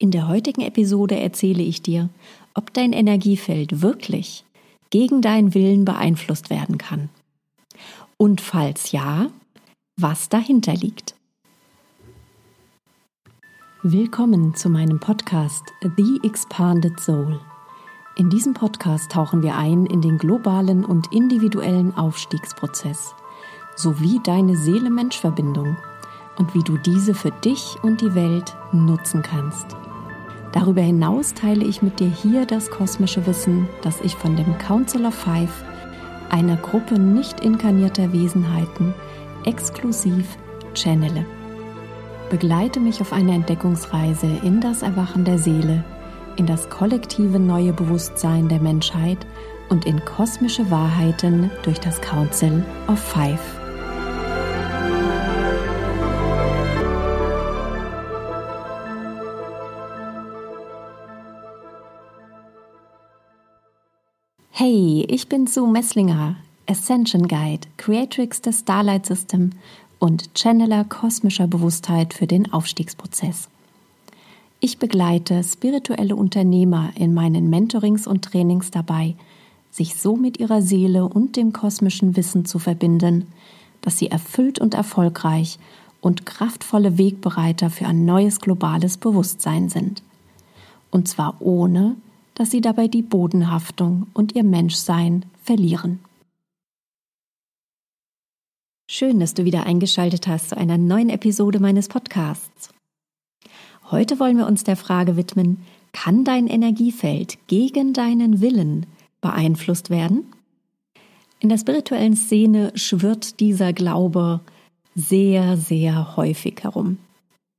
In der heutigen Episode erzähle ich dir, ob dein Energiefeld wirklich gegen deinen Willen beeinflusst werden kann. Und falls ja, was dahinter liegt. Willkommen zu meinem Podcast The Expanded Soul. In diesem Podcast tauchen wir ein in den globalen und individuellen Aufstiegsprozess sowie deine Seele-Mensch-Verbindung und wie du diese für dich und die Welt nutzen kannst. Darüber hinaus teile ich mit dir hier das kosmische Wissen, das ich von dem Council of Five, einer Gruppe nicht inkarnierter Wesenheiten, exklusiv channele. Begleite mich auf eine Entdeckungsreise in das Erwachen der Seele, in das kollektive neue Bewusstsein der Menschheit und in kosmische Wahrheiten durch das Council of Five. Hey, ich bin Sue Messlinger, Ascension Guide, Creatrix des Starlight System und Channeler kosmischer Bewusstheit für den Aufstiegsprozess. Ich begleite spirituelle Unternehmer in meinen Mentorings und Trainings dabei, sich so mit ihrer Seele und dem kosmischen Wissen zu verbinden, dass sie erfüllt und erfolgreich und kraftvolle Wegbereiter für ein neues globales Bewusstsein sind. Und zwar ohne, dass sie dabei die Bodenhaftung und ihr Menschsein verlieren. Schön, dass du wieder eingeschaltet hast zu einer neuen Episode meines Podcasts. Heute wollen wir uns der Frage widmen, kann dein Energiefeld gegen deinen Willen beeinflusst werden? In der spirituellen Szene schwirrt dieser Glaube sehr, sehr häufig herum.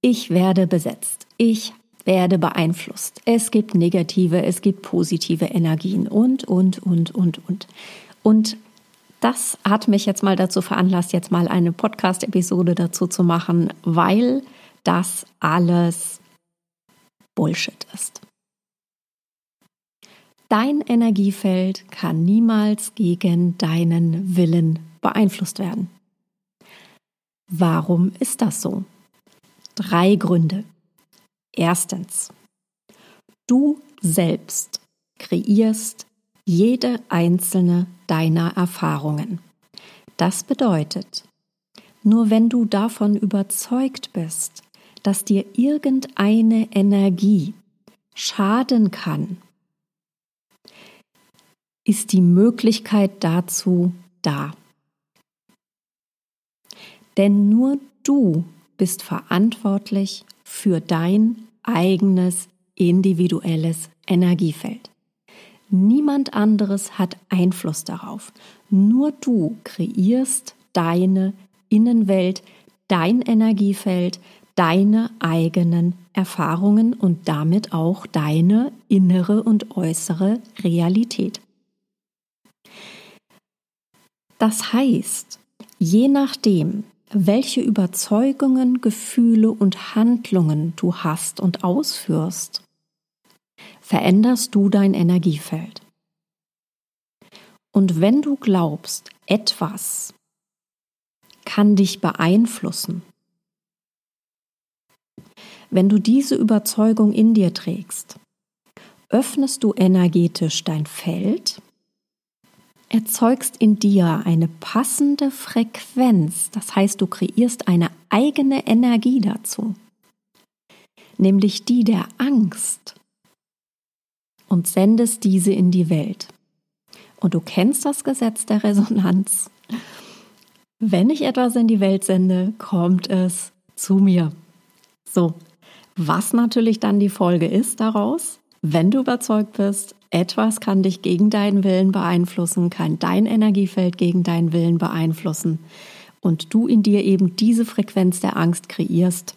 Ich werde besetzt. Ich werde beeinflusst. Es gibt negative, es gibt positive Energien und, und, und, und, und. Und das hat mich jetzt mal dazu veranlasst, jetzt mal eine Podcast-Episode dazu zu machen, weil das alles Bullshit ist. Dein Energiefeld kann niemals gegen deinen Willen beeinflusst werden. Warum ist das so? Drei Gründe. Erstens, du selbst kreierst jede einzelne deiner Erfahrungen. Das bedeutet, nur wenn du davon überzeugt bist, dass dir irgendeine Energie schaden kann, ist die Möglichkeit dazu da. Denn nur du bist verantwortlich für dein eigenes individuelles Energiefeld. Niemand anderes hat Einfluss darauf. Nur du kreierst deine Innenwelt, dein Energiefeld, deine eigenen Erfahrungen und damit auch deine innere und äußere Realität. Das heißt, je nachdem, welche Überzeugungen, Gefühle und Handlungen du hast und ausführst, veränderst du dein Energiefeld. Und wenn du glaubst, etwas kann dich beeinflussen, wenn du diese Überzeugung in dir trägst, öffnest du energetisch dein Feld erzeugst in dir eine passende Frequenz. Das heißt, du kreierst eine eigene Energie dazu, nämlich die der Angst und sendest diese in die Welt. Und du kennst das Gesetz der Resonanz. Wenn ich etwas in die Welt sende, kommt es zu mir. So, was natürlich dann die Folge ist daraus, wenn du überzeugt bist, etwas kann dich gegen deinen Willen beeinflussen, kann dein Energiefeld gegen deinen Willen beeinflussen und du in dir eben diese Frequenz der Angst kreierst,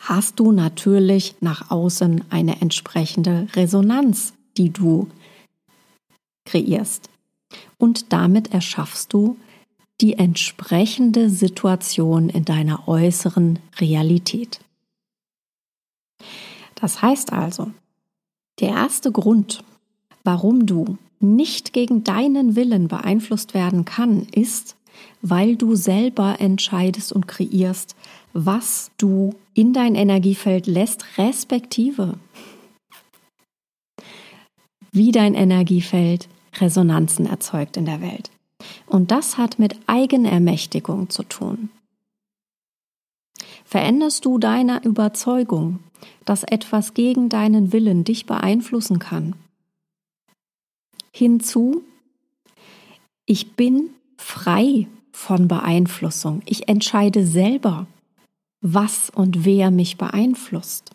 hast du natürlich nach außen eine entsprechende Resonanz, die du kreierst. Und damit erschaffst du die entsprechende Situation in deiner äußeren Realität. Das heißt also, der erste Grund, warum du nicht gegen deinen Willen beeinflusst werden kann, ist, weil du selber entscheidest und kreierst, was du in dein Energiefeld lässt, respektive wie dein Energiefeld Resonanzen erzeugt in der Welt. Und das hat mit Eigenermächtigung zu tun. Veränderst du deine Überzeugung, dass etwas gegen deinen Willen dich beeinflussen kann? Hinzu, ich bin frei von Beeinflussung. Ich entscheide selber, was und wer mich beeinflusst.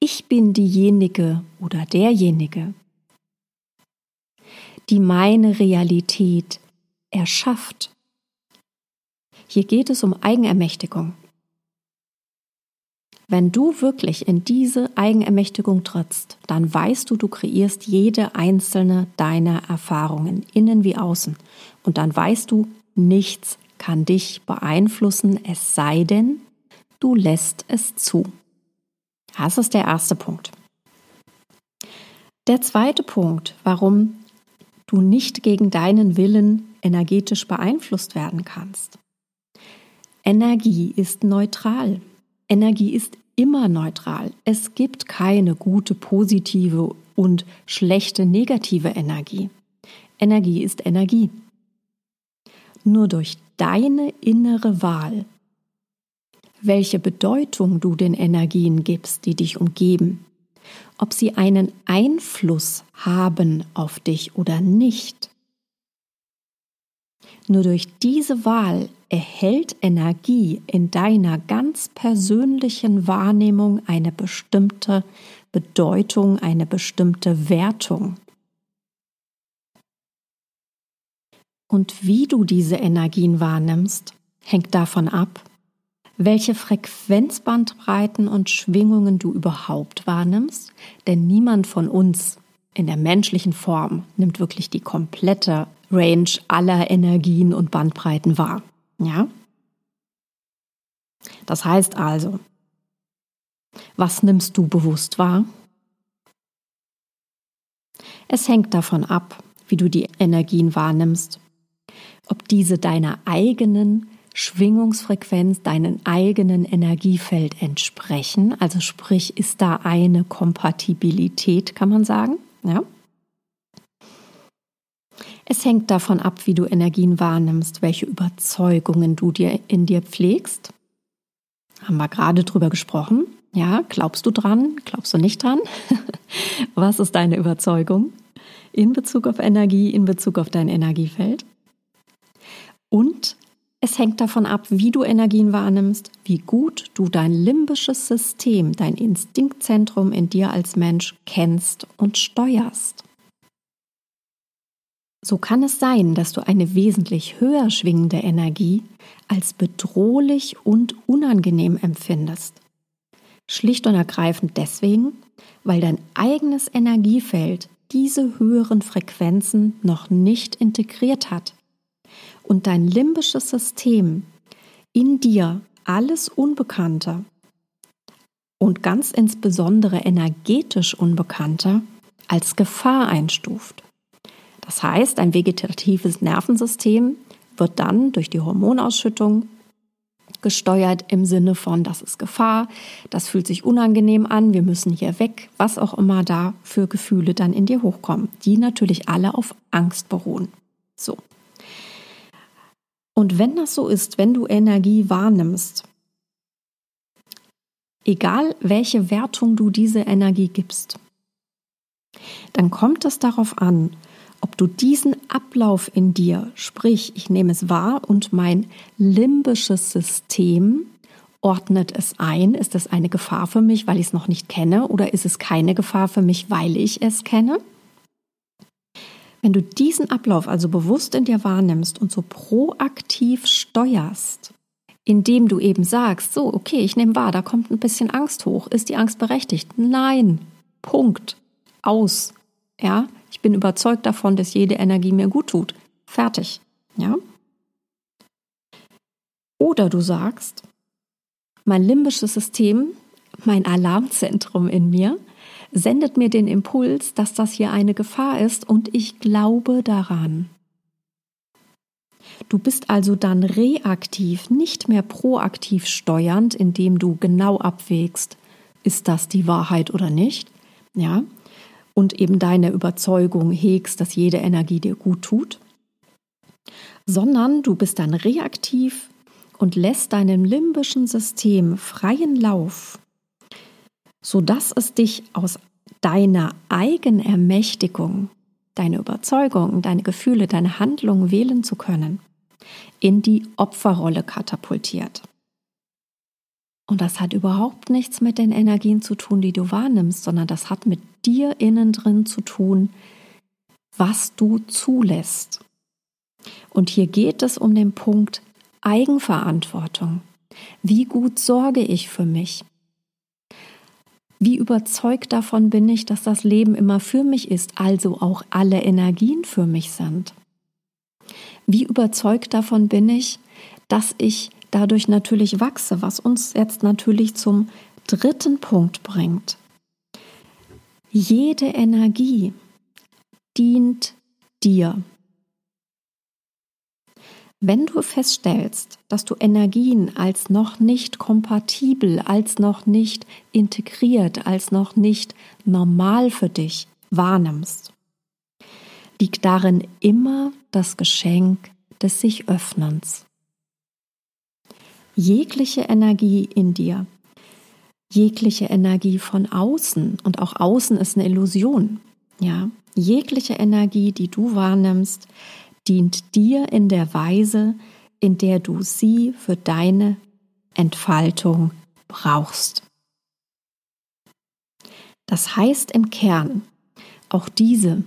Ich bin diejenige oder derjenige, die meine Realität erschafft. Hier geht es um Eigenermächtigung. Wenn du wirklich in diese Eigenermächtigung trittst, dann weißt du, du kreierst jede einzelne deiner Erfahrungen, innen wie außen. Und dann weißt du, nichts kann dich beeinflussen, es sei denn, du lässt es zu. Das ist der erste Punkt. Der zweite Punkt, warum du nicht gegen deinen Willen energetisch beeinflusst werden kannst. Energie ist neutral. Energie ist immer neutral. Es gibt keine gute positive und schlechte negative Energie. Energie ist Energie. Nur durch deine innere Wahl, welche Bedeutung du den Energien gibst, die dich umgeben, ob sie einen Einfluss haben auf dich oder nicht. Nur durch diese Wahl erhält Energie in deiner ganz persönlichen Wahrnehmung eine bestimmte Bedeutung, eine bestimmte Wertung. Und wie du diese Energien wahrnimmst, hängt davon ab, welche Frequenzbandbreiten und Schwingungen du überhaupt wahrnimmst, denn niemand von uns in der menschlichen Form nimmt wirklich die komplette Range aller Energien und Bandbreiten wahr. Ja? Das heißt also, was nimmst du bewusst wahr? Es hängt davon ab, wie du die Energien wahrnimmst, ob diese deiner eigenen Schwingungsfrequenz, deinen eigenen Energiefeld entsprechen. Also sprich, ist da eine Kompatibilität, kann man sagen. Ja? Es hängt davon ab, wie du Energien wahrnimmst, welche Überzeugungen du dir in dir pflegst. Haben wir gerade drüber gesprochen. Ja, glaubst du dran? Glaubst du nicht dran? Was ist deine Überzeugung in Bezug auf Energie, in Bezug auf dein Energiefeld? Und es hängt davon ab, wie du Energien wahrnimmst, wie gut du dein limbisches System, dein Instinktzentrum in dir als Mensch kennst und steuerst. So kann es sein, dass du eine wesentlich höher schwingende Energie als bedrohlich und unangenehm empfindest. Schlicht und ergreifend deswegen, weil dein eigenes Energiefeld diese höheren Frequenzen noch nicht integriert hat und dein limbisches System in dir alles Unbekannte und ganz insbesondere energetisch Unbekannte als Gefahr einstuft. Das heißt, ein vegetatives Nervensystem wird dann durch die Hormonausschüttung gesteuert im Sinne von, das ist Gefahr, das fühlt sich unangenehm an, wir müssen hier weg, was auch immer da für Gefühle dann in dir hochkommen, die natürlich alle auf Angst beruhen. So. Und wenn das so ist, wenn du Energie wahrnimmst, egal welche Wertung du diese Energie gibst, dann kommt es darauf an, ob du diesen Ablauf in dir, sprich, ich nehme es wahr und mein limbisches System ordnet es ein, ist es eine Gefahr für mich, weil ich es noch nicht kenne? Oder ist es keine Gefahr für mich, weil ich es kenne? Wenn du diesen Ablauf also bewusst in dir wahrnimmst und so proaktiv steuerst, indem du eben sagst, so, okay, ich nehme wahr, da kommt ein bisschen Angst hoch, ist die Angst berechtigt? Nein, Punkt, aus, ja, ich bin überzeugt davon, dass jede Energie mir gut tut. Fertig. Ja? Oder du sagst, mein limbisches System, mein Alarmzentrum in mir, sendet mir den Impuls, dass das hier eine Gefahr ist und ich glaube daran. Du bist also dann reaktiv, nicht mehr proaktiv steuernd, indem du genau abwägst, ist das die Wahrheit oder nicht, ja, und eben deine Überzeugung hegst, dass jede Energie dir gut tut, sondern du bist dann reaktiv und lässt deinem limbischen System freien Lauf, sodass es dich aus deiner Eigenermächtigung, deine Überzeugung, deine Gefühle, deine Handlungen wählen zu können, in die Opferrolle katapultiert. Und das hat überhaupt nichts mit den Energien zu tun, die du wahrnimmst, sondern das hat mit dir innen drin zu tun, was du zulässt. Und hier geht es um den Punkt Eigenverantwortung. Wie gut sorge ich für mich? Wie überzeugt davon bin ich, dass das Leben immer für mich ist, also auch alle Energien für mich sind? Wie überzeugt davon bin ich, dass ich dadurch natürlich wachse, was uns jetzt natürlich zum dritten Punkt bringt. Jede Energie dient dir. Wenn du feststellst, dass du Energien als noch nicht kompatibel, als noch nicht integriert, als noch nicht normal für dich wahrnimmst, liegt darin immer das Geschenk des sich Öffnens. Jegliche Energie in dir, jegliche Energie von außen und auch außen ist eine Illusion, ja, jegliche Energie, die du wahrnimmst, dient dir in der Weise, in der du sie für deine Entfaltung brauchst. Das heißt im Kern, auch diese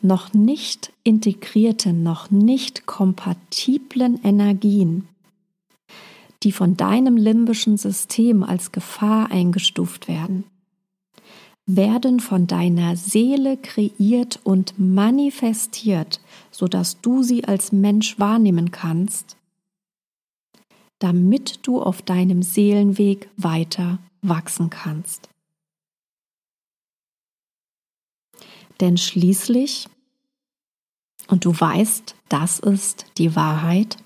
noch nicht integrierten, noch nicht kompatiblen Energien, die von deinem limbischen System als Gefahr eingestuft werden, werden von deiner Seele kreiert und manifestiert, sodass du sie als Mensch wahrnehmen kannst, damit du auf deinem Seelenweg weiter wachsen kannst. Denn schließlich, und du weißt, das ist die Wahrheit,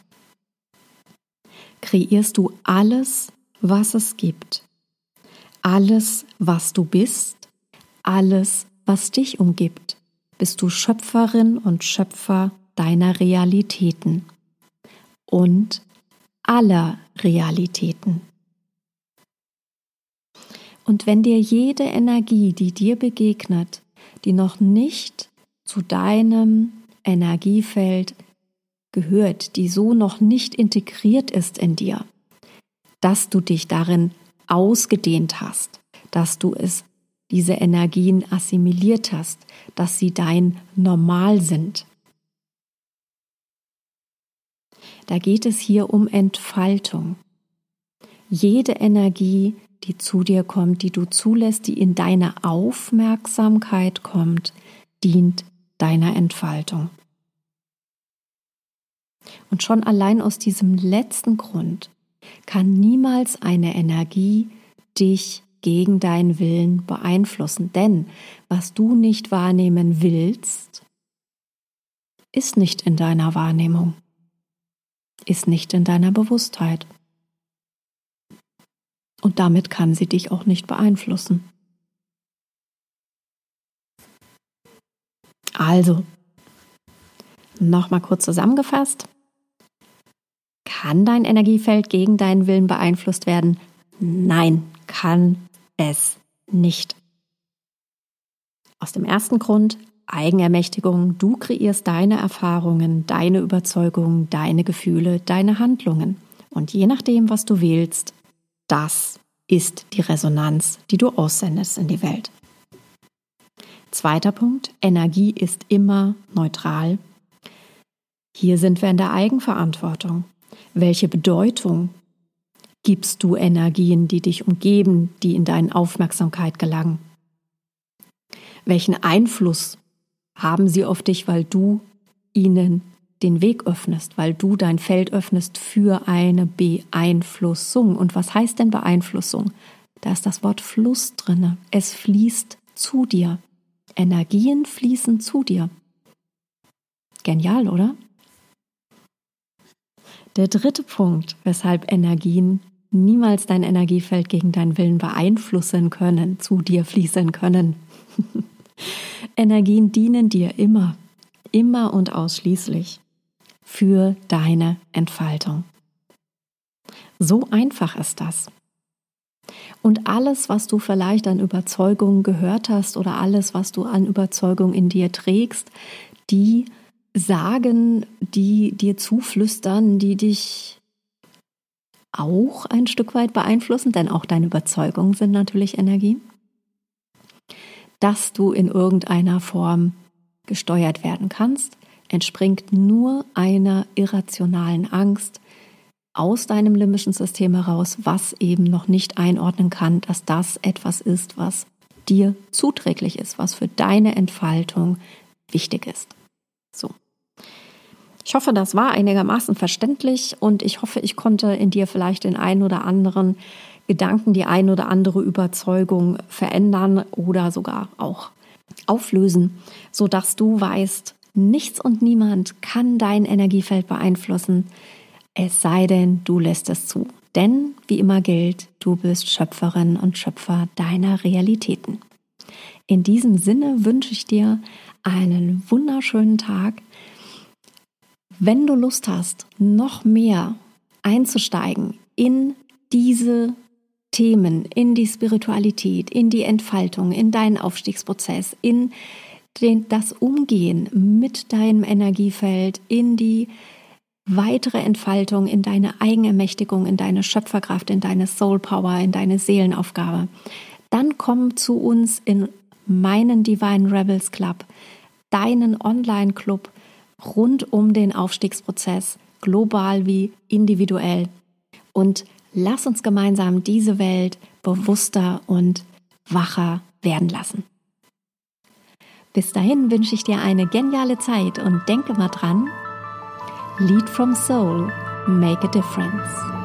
kreierst du alles, was es gibt, alles, was du bist, alles, was dich umgibt, bist du Schöpferin und Schöpfer deiner Realitäten und aller Realitäten. Und wenn dir jede Energie, die dir begegnet, die noch nicht zu deinem Energiefeld gehört, die so noch nicht integriert ist in dir, dass du dich darin ausgedehnt hast, dass du es diese Energien assimiliert hast, dass sie dein Normal sind. Da geht es hier um Entfaltung. Jede Energie, die zu dir kommt, die du zulässt, die in deine Aufmerksamkeit kommt, dient deiner Entfaltung. Und schon allein aus diesem letzten Grund kann niemals eine Energie dich gegen deinen Willen beeinflussen. Denn was du nicht wahrnehmen willst, ist nicht in deiner Wahrnehmung, ist nicht in deiner Bewusstheit. Und damit kann sie dich auch nicht beeinflussen. Also, nochmal kurz zusammengefasst. Kann dein Energiefeld gegen deinen Willen beeinflusst werden? Nein, kann es nicht. Aus dem ersten Grund Eigenermächtigung. Du kreierst deine Erfahrungen, deine Überzeugungen, deine Gefühle, deine Handlungen. Und je nachdem, was du wählst, das ist die Resonanz, die du aussendest in die Welt. Zweiter Punkt, Energie ist immer neutral. Hier sind wir in der Eigenverantwortung. Welche Bedeutung gibst du Energien, die dich umgeben, die in deine Aufmerksamkeit gelangen? Welchen Einfluss haben sie auf dich, weil du ihnen den Weg öffnest, weil du dein Feld öffnest für eine Beeinflussung. Und was heißt denn Beeinflussung? Da ist das Wort Fluss drinne. Es fließt zu dir. Energien fließen zu dir. Genial, oder? Der dritte Punkt, weshalb Energien niemals dein Energiefeld gegen deinen Willen beeinflussen können, zu dir fließen können. Energien dienen dir immer, immer und ausschließlich für deine Entfaltung. So einfach ist das. Und alles, was du vielleicht an Überzeugungen gehört hast oder alles, was du an Überzeugungen in dir trägst, die sagen, die dir zuflüstern, die dich auch ein Stück weit beeinflussen, denn auch deine Überzeugungen sind natürlich Energie, dass du in irgendeiner Form gesteuert werden kannst, entspringt nur einer irrationalen Angst aus deinem limbischen System heraus, was eben noch nicht einordnen kann, dass das etwas ist, was dir zuträglich ist, was für deine Entfaltung wichtig ist. So. Ich hoffe, das war einigermaßen verständlich und ich hoffe, ich konnte in dir vielleicht den einen oder anderen Gedanken, die ein oder andere Überzeugung verändern oder sogar auch auflösen, so dass du weißt, nichts und niemand kann dein Energiefeld beeinflussen, es sei denn, du lässt es zu. Denn, wie immer gilt, du bist Schöpferin und Schöpfer deiner Realitäten. In diesem Sinne wünsche ich dir einen wunderschönen Tag. Wenn du Lust hast, noch mehr einzusteigen in diese Themen, in die Spiritualität, in die Entfaltung, in deinen Aufstiegsprozess, in den, das Umgehen mit deinem Energiefeld, in die weitere Entfaltung, in deine Eigenermächtigung, in deine Schöpferkraft, in deine Soul Power, in deine Seelenaufgabe, dann komm zu uns in meinen Divine Rebels Club, deinen Online-Club, rund um den Aufstiegsprozess, global wie individuell. Und lass uns gemeinsam diese Welt bewusster und wacher werden lassen. Bis dahin wünsche ich dir eine geniale Zeit und denke mal dran, Lead from Soul, make a difference.